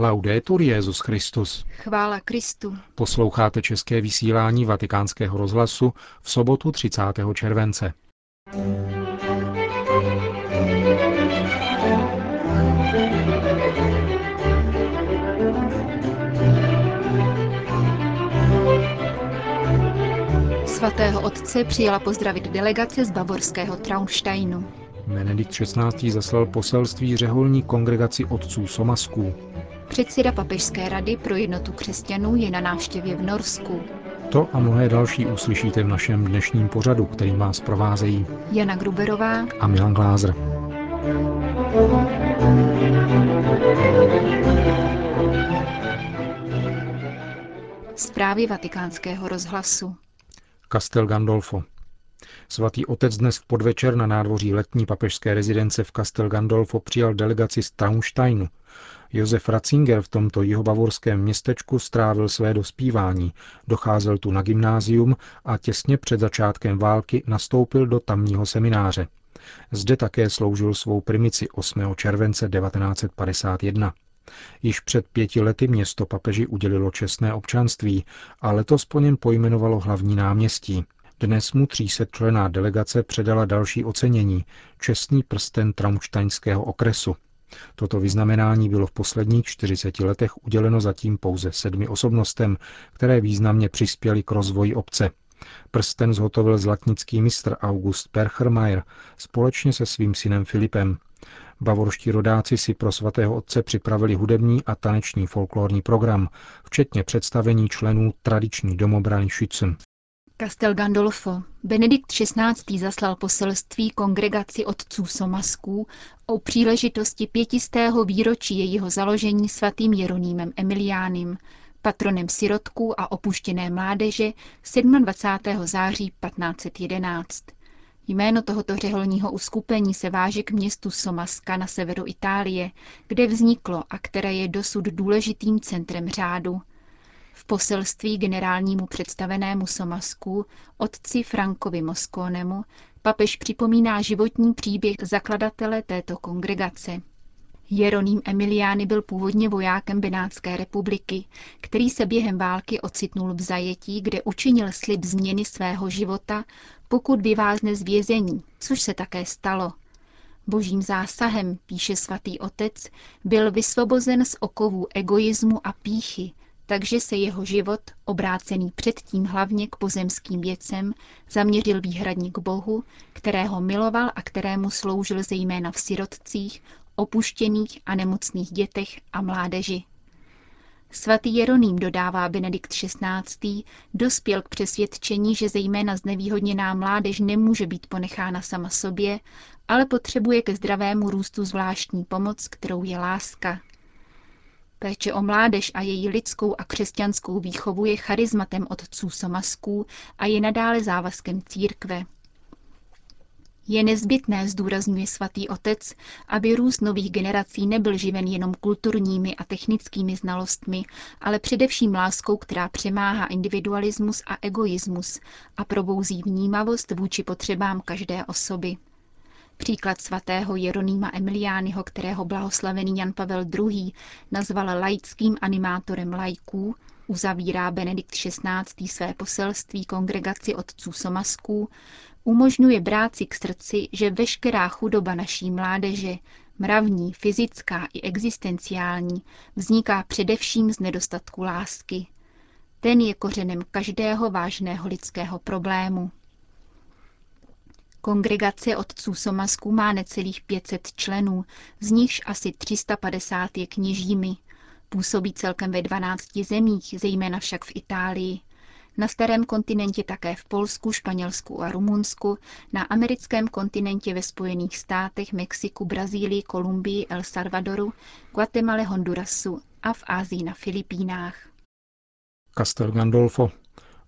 Laudetur Jezus Christus. Chvála Kristu. Posloucháte české vysílání Vatikánského rozhlasu v sobotu 30. července. Svatého otce přijela pozdravit delegace z bavorského Traunsteinu. Benedikt XVI. zaslal poselství řeholní kongregaci otců Somasků. Předseda Papežské rady pro jednotu křesťanů je na návštěvě v Norsku. To a mnohé další uslyšíte v našem dnešním pořadu, který vás provázejí Jana Gruberová a Milan Glázer. Zprávy vatikánského rozhlasu. Castel Gandolfo. Svatý otec dnes v podvečer na nádvoří letní papežské rezidence v Castel Gandolfo přijal delegaci z Traunsteinu. Josef Ratzinger v tomto jihobavorském městečku strávil své dospívání, docházel tu na gymnázium a těsně před začátkem války nastoupil do tamního semináře. Zde také sloužil svou primici 8. července 1951. Již před pěti lety město papeži udělilo čestné občanství a letos po něm pojmenovalo hlavní náměstí. Dnes mu 300 člená delegace předala další ocenění, čestný prsten Traunsteinského okresu. Toto vyznamenání bylo v posledních 40 letech uděleno zatím pouze sedmi osobnostem, které významně přispěly k rozvoji obce. Prsten zhotovil zlatnický mistr August Perchermeier společně se svým synem Filipem. Bavorští rodáci si pro svatého otce připravili hudební a taneční folklorní program, včetně představení členů tradiční domobrany Schützen. Castel Gandolfo. Benedikt XVI. zaslal poselství kongregaci otců Somasků o příležitosti pětistého výročí jejího založení svatým Jeronýmem Emiliánem, patronem sirotků a opuštěné mládeže 27. září 1511. Jméno tohoto řeholního uskupení se váže k městu Somaska na severu Itálie, kde vzniklo a které je dosud důležitým centrem řádu. V poselství generálnímu představenému Somasku, otci Frankovi Moskónemu, papež připomíná životní příběh zakladatele této kongregace. Jeroným Emiliány byl původně vojákem Benátské republiky, který se během války ocitnul v zajetí, kde učinil slib změny svého života, pokud vyvázne z vězení, což se také stalo. Božím zásahem, píše svatý otec, byl vysvobozen z okovů egoismu a píchy, takže se jeho život, obrácený předtím hlavně k pozemským věcem, zaměřil výhradně k Bohu, kterého miloval a kterému sloužil zejména v sirotcích, opuštěných a nemocných dětech a mládeži. Svatý Jeroným, dodává Benedikt XVI., dospěl k přesvědčení, že zejména znevýhodněná mládež nemůže být ponechána sama sobě, ale potřebuje ke zdravému růstu zvláštní pomoc, kterou je láska. Péče o mládež a její lidskou a křesťanskou výchovu je charizmatem otců somasků a je nadále závazkem církve. Je nezbytné, zdůrazňuje svatý otec, aby růst nových generací nebyl živen jenom kulturními a technickými znalostmi, ale především láskou, která přemáhá individualismus a egoismus a probouzí vnímavost vůči potřebám každé osoby. Příklad svatého Jeronýma Emiliányho, kterého blahoslavený Jan Pavel II. nazval laickým animátorem lajků, uzavírá Benedikt XVI. své poselství kongregaci otců Somasků, umožňuje brát si k srdci, že veškerá chudoba naší mládeže, mravní, fyzická i existenciální, vzniká především z nedostatku lásky. Ten je kořenem každého vážného lidského problému. Kongregace otců Somasků má necelých 500 členů, z nichž asi 350 je kněžími. Působí celkem ve 12 zemích, zejména však v Itálii. Na starém kontinentě také v Polsku, Španělsku a Rumunsku, na americkém kontinentě ve Spojených státech, Mexiku, Brazílii, Kolumbii, El Salvadoru, Guatemala, Hondurasu a v Ázii na Filipínách. Castel Gandolfo.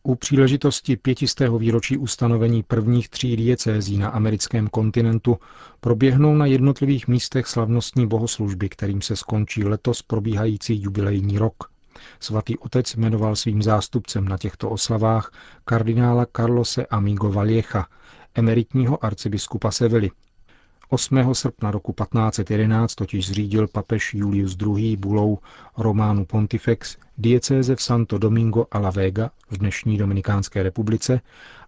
U příležitosti pětistého výročí ustanovení prvních tří diecézí na americkém kontinentu proběhnou na jednotlivých místech slavnostní bohoslužby, kterým se skončí letos probíhající jubilejní rok. Svatý otec jmenoval svým zástupcem na těchto oslavách kardinála Carlose Amigo Valiecha, emeritního arcibiskupa Sevily. 8. srpna roku 1511 totiž zřídil papež Julius II. bulou Románu Pontifex diecéze v Santo Domingo a La Vega v dnešní Dominikánské republice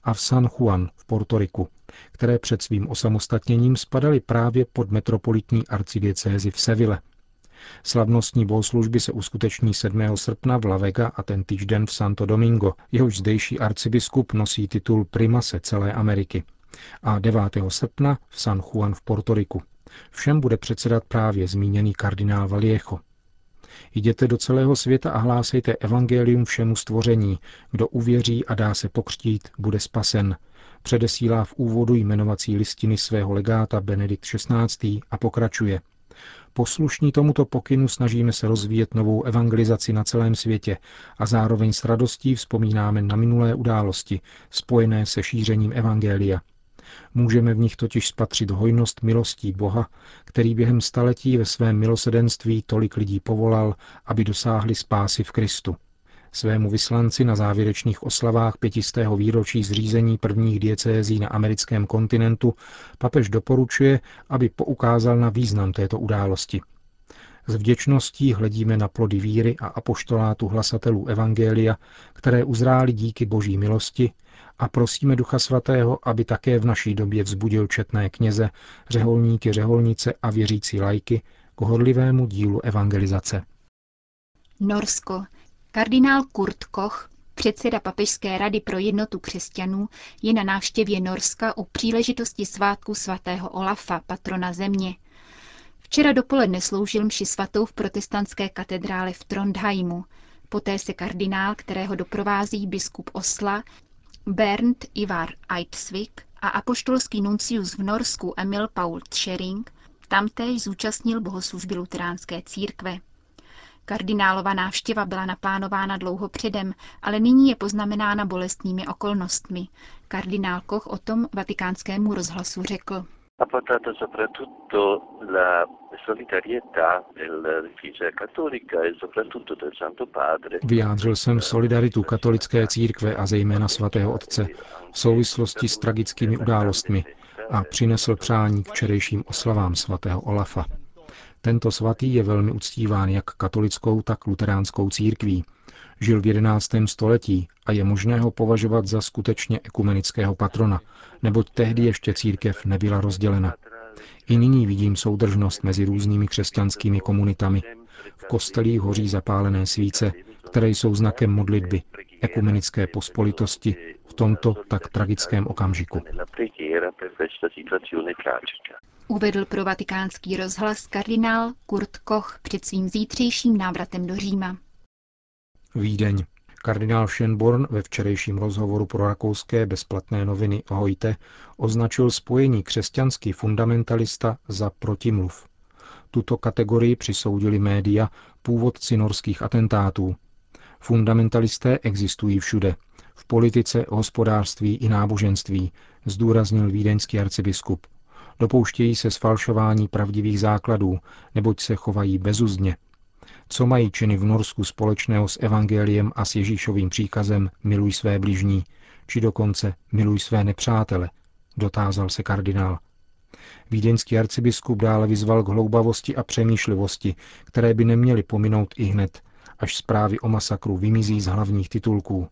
a v San Juan v Portoriku, které před svým osamostatněním spadaly právě pod metropolitní arcidiecézi v Seville. Slavnostní bohoslužby se uskuteční 7. srpna v La Vega a ten týžden v Santo Domingo, jehož zdejší arcibiskup nosí titul primase celé Ameriky a 9. srpna v San Juan v Portoriku. Všem bude předsedat právě zmíněný kardinál Valiecho. Jděte do celého světa a hlásejte evangelium všemu stvoření. Kdo uvěří a dá se pokřtít, bude spasen. Předesílá v úvodu jmenovací listiny svého legáta Benedikt XVI. a pokračuje. Poslušní tomuto pokynu snažíme se rozvíjet novou evangelizaci na celém světě a zároveň s radostí vzpomínáme na minulé události spojené se šířením evangelia. Můžeme v nich totiž spatřit hojnost milostí Boha, který během staletí ve svém milosedenství tolik lidí povolal, aby dosáhli spásy v Kristu. Svému vyslanci na závěrečných oslavách pětistého výročí zřízení prvních diecézí na americkém kontinentu papež doporučuje, aby poukázal na význam této události. S vděčností hledíme na plody víry a apoštolátu hlasatelů Evangelia, které uzrály díky boží milosti a prosíme Ducha Svatého, aby také v naší době vzbudil četné kněze, řeholníky, řeholnice a věřící lajky k horlivému dílu evangelizace. Norsko. Kardinál Kurt Koch, předseda Papežské rady pro jednotu křesťanů, je na návštěvě Norska u příležitosti svátku svatého Olafa, patrona země. Včera dopoledne sloužil mši svatou v protestantské katedrále v Trondheimu. Poté se kardinál, kterého doprovází biskup Osla, Bernd Ivar Eidsvik a apoštolský nuncius v Norsku Emil Paul Tschering tamtéž zúčastnil bohoslužby luteránské církve. Kardinálova návštěva byla naplánována dlouho předem, ale nyní je poznamenána bolestnými okolnostmi. Kardinál Koch o tom vatikánskému rozhlasu řekl ha portato soprattutto la solidarietà della Chiesa Cattolica e soprattutto del Santo Padre. Vyjádřil jsem solidaritu katolické církve a zejména svatého otce v souvislosti s tragickými událostmi a přinesl přání k včerejším oslavám svatého Olafa. Tento svatý je velmi uctíván jak katolickou, tak luteránskou církví. Žil v 11. století a je možné ho považovat za skutečně ekumenického patrona, neboť tehdy ještě církev nebyla rozdělena. I nyní vidím soudržnost mezi různými křesťanskými komunitami. V kostelích hoří zapálené svíce, které jsou znakem modlitby, ekumenické pospolitosti v tomto tak tragickém okamžiku. Uvedl pro vatikánský rozhlas kardinál Kurt Koch před svým zítřejším návratem do Říma. Vídeň. Kardinál Schönborn ve včerejším rozhovoru pro rakouské bezplatné noviny Hojte označil spojení křesťanský fundamentalista za protimluv. Tuto kategorii přisoudili média původci norských atentátů. Fundamentalisté existují všude. V politice, hospodářství i náboženství, zdůraznil vídeňský arcibiskup. Dopouštějí se sfalšování pravdivých základů, neboť se chovají bezuzdně, co mají činy v Norsku společného s Evangeliem a s Ježíšovým příkazem miluj své bližní, či dokonce miluj své nepřátele, dotázal se kardinál. Vídeňský arcibiskup dále vyzval k hloubavosti a přemýšlivosti, které by neměly pominout i hned, až zprávy o masakru vymizí z hlavních titulků.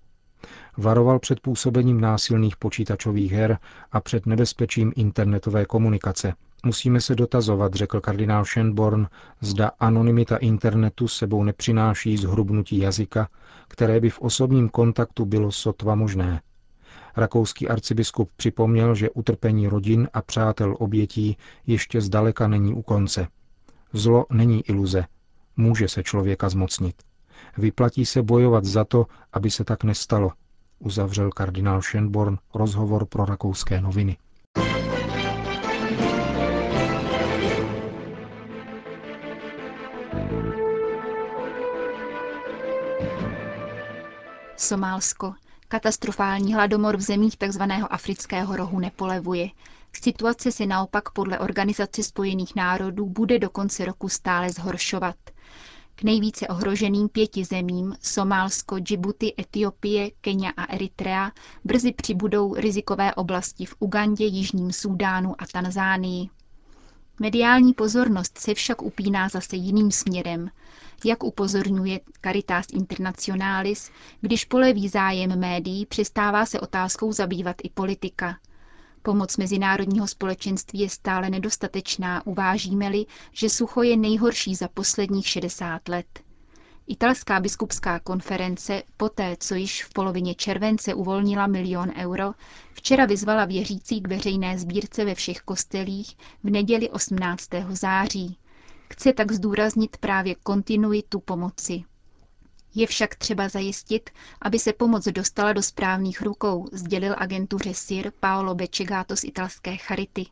Varoval před působením násilných počítačových her a před nebezpečím internetové komunikace – Musíme se dotazovat, řekl kardinál Schönborn, zda anonymita internetu sebou nepřináší zhrubnutí jazyka, které by v osobním kontaktu bylo sotva možné. Rakouský arcibiskup připomněl, že utrpení rodin a přátel obětí ještě zdaleka není u konce. Zlo není iluze. Může se člověka zmocnit. Vyplatí se bojovat za to, aby se tak nestalo, uzavřel kardinál Schönborn rozhovor pro rakouské noviny. Somálsko. Katastrofální hladomor v zemích tzv. afrického rohu nepolevuje. Situace se naopak podle Organizace spojených národů bude do konce roku stále zhoršovat. K nejvíce ohroženým pěti zemím Somálsko, Djibouti, Etiopie, Kenia a Eritrea brzy přibudou rizikové oblasti v Ugandě, Jižním Súdánu a Tanzánii. Mediální pozornost se však upíná zase jiným směrem. Jak upozorňuje Caritas Internationalis, když poleví zájem médií, přestává se otázkou zabývat i politika. Pomoc mezinárodního společenství je stále nedostatečná, uvážíme-li, že sucho je nejhorší za posledních 60 let. Italská biskupská konference, poté co již v polovině července uvolnila milion euro, včera vyzvala věřící k veřejné sbírce ve všech kostelích v neděli 18. září. Chce tak zdůraznit právě kontinuitu pomoci. Je však třeba zajistit, aby se pomoc dostala do správných rukou, sdělil agentuře SIR Paolo Beccegato z italské Charity,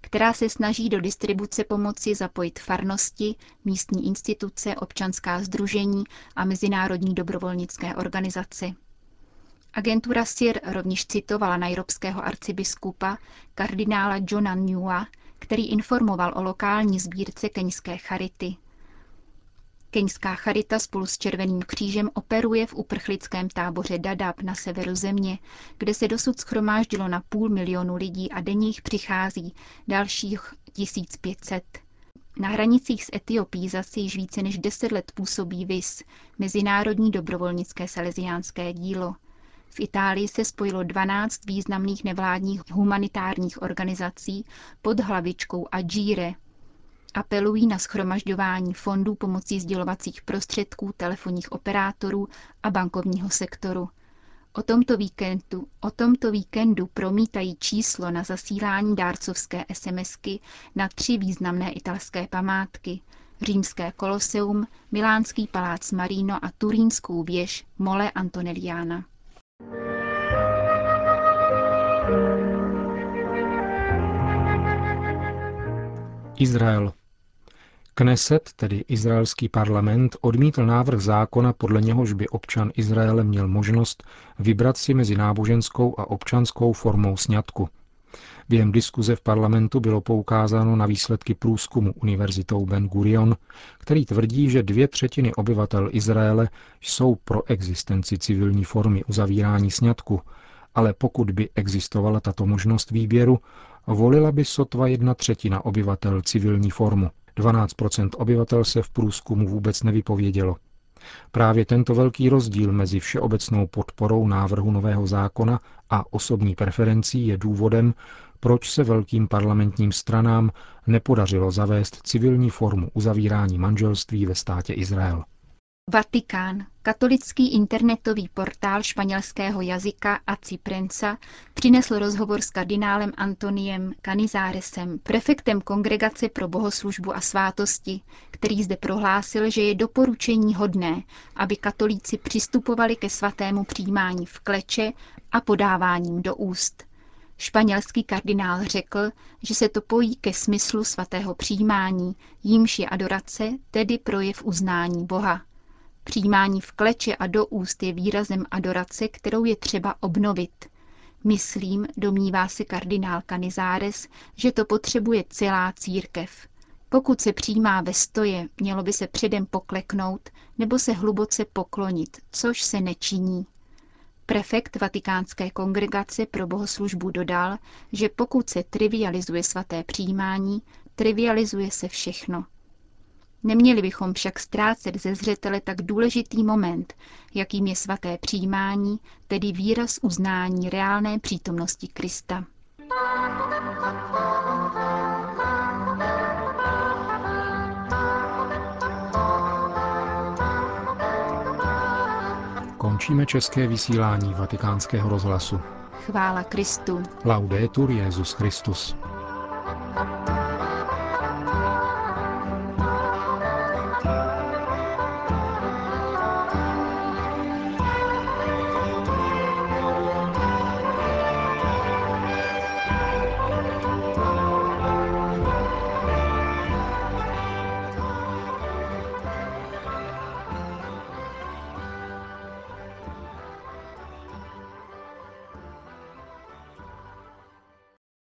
která se snaží do distribuce pomoci zapojit farnosti, místní instituce, občanská združení a mezinárodní dobrovolnické organizace. Agentura SIR rovněž citovala najrobského arcibiskupa kardinála Johna Newa, který informoval o lokální sbírce keňské charity. Keňská charita spolu s Červeným křížem operuje v uprchlickém táboře Dadab na severu země, kde se dosud schromáždilo na půl milionu lidí a denně jich přichází dalších 1500. Na hranicích s Etiopií zase již více než deset let působí VIS, Mezinárodní dobrovolnické salesiánské dílo. V Itálii se spojilo 12 významných nevládních humanitárních organizací pod hlavičkou Agire, apelují na schromažďování fondů pomocí sdělovacích prostředků, telefonních operátorů a bankovního sektoru. O tomto, víkendu, o tomto víkendu promítají číslo na zasílání dárcovské SMSky na tři významné italské památky – římské koloseum, milánský palác Marino a turínskou věž Mole Antonelliana. Izrael. Kneset, tedy izraelský parlament, odmítl návrh zákona, podle něhož by občan Izraele měl možnost vybrat si mezi náboženskou a občanskou formou sňatku. Během diskuze v parlamentu bylo poukázáno na výsledky průzkumu univerzitou Ben Gurion, který tvrdí, že dvě třetiny obyvatel Izraele jsou pro existenci civilní formy uzavírání sňatku, ale pokud by existovala tato možnost výběru, volila by sotva jedna třetina obyvatel civilní formu. 12% obyvatel se v průzkumu vůbec nevypovědělo. Právě tento velký rozdíl mezi všeobecnou podporou návrhu nového zákona a osobní preferencí je důvodem, proč se velkým parlamentním stranám nepodařilo zavést civilní formu uzavírání manželství ve státě Izrael. Vatikán, katolický internetový portál španělského jazyka a Ciprenca, přinesl rozhovor s kardinálem Antoniem Canizáresem, prefektem Kongregace pro bohoslužbu a svátosti, který zde prohlásil, že je doporučení hodné, aby katolíci přistupovali ke svatému přijímání v kleče a podáváním do úst. Španělský kardinál řekl, že se to pojí ke smyslu svatého přijímání, jímž je adorace, tedy projev uznání Boha. Přijímání v kleče a do úst je výrazem adorace, kterou je třeba obnovit. Myslím, domnívá se kardinál Canizares, že to potřebuje celá církev. Pokud se přijímá ve stoje, mělo by se předem pokleknout nebo se hluboce poklonit, což se nečiní. Prefekt Vatikánské kongregace pro bohoslužbu dodal, že pokud se trivializuje svaté přijímání, trivializuje se všechno. Neměli bychom však ztrácet ze zřetele tak důležitý moment, jakým je svaté přijímání, tedy výraz uznání reálné přítomnosti Krista. Končíme české vysílání vatikánského rozhlasu. Chvála Kristu. Laudetur Jezus Christus.